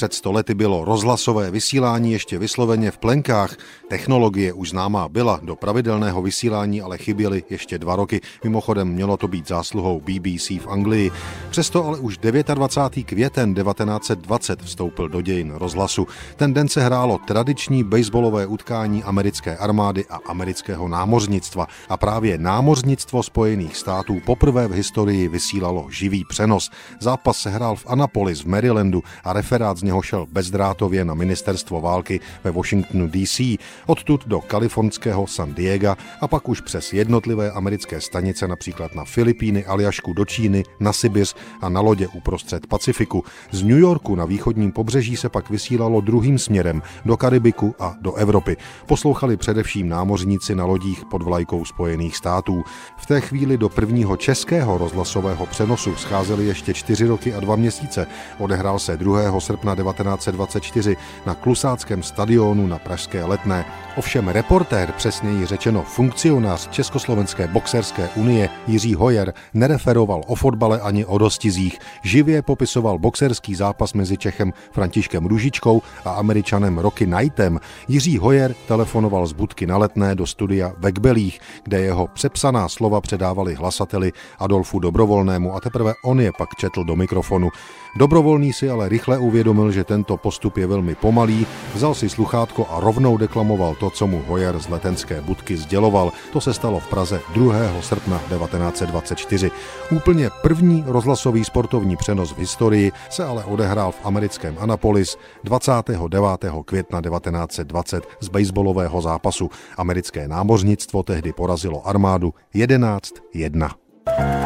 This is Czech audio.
Před stolety bylo rozhlasové vysílání ještě vysloveně v plenkách. Technologie už známá byla, do pravidelného vysílání ale chyběly ještě dva roky. Mimochodem mělo to být zásluhou BBC v Anglii. Přesto ale už 29. květen 1920 vstoupil do dějin rozhlasu. Ten den se hrálo tradiční baseballové utkání americké armády a amerického námořnictva. A právě námořnictvo Spojených států poprvé v historii vysílalo živý přenos. Zápas se hrál v Annapolis v Marylandu a referát z něho šel bezdrátově na ministerstvo války ve Washingtonu DC, odtud do kalifornského San Diego a pak už přes jednotlivé americké stanice například na Filipíny, Aljašku do Číny, na Sibiř a na lodě uprostřed Pacifiku. Z New Yorku na východním pobřeží se pak vysílalo druhým směrem do Karibiku a do Evropy. Poslouchali především námořníci na lodích pod vlajkou Spojených států. V té chvíli do prvního českého rozhlasového přenosu scházeli ještě čtyři roky a dva měsíce. Odehrál se 2. srpna 1924 na Klusáckém stadionu na Pražské letné. Ovšem reportér, přesněji řečeno funkcionář Československé boxerské unie Jiří Hojer nereferoval o fotbale ani o dostizích. Živě popisoval boxerský zápas mezi Čechem Františkem Ružičkou a Američanem Rocky Knightem. Jiří Hojer telefonoval z budky na letné do studia ve Kbelích, kde jeho přepsaná slova předávali hlasateli Adolfu Dobrovolnému a teprve on je pak četl do mikrofonu. Dobrovolný si ale rychle uvědomil, že tento postup je velmi pomalý, vzal si sluchátko a rovnou deklamoval to, co mu Hoyer z letenské budky sděloval. To se stalo v Praze 2. srpna 1924. Úplně první rozhlasový sportovní přenos v historii se ale odehrál v americkém Annapolis 29. května 1920 z baseballového zápasu. Americké námořnictvo tehdy porazilo armádu 11-1.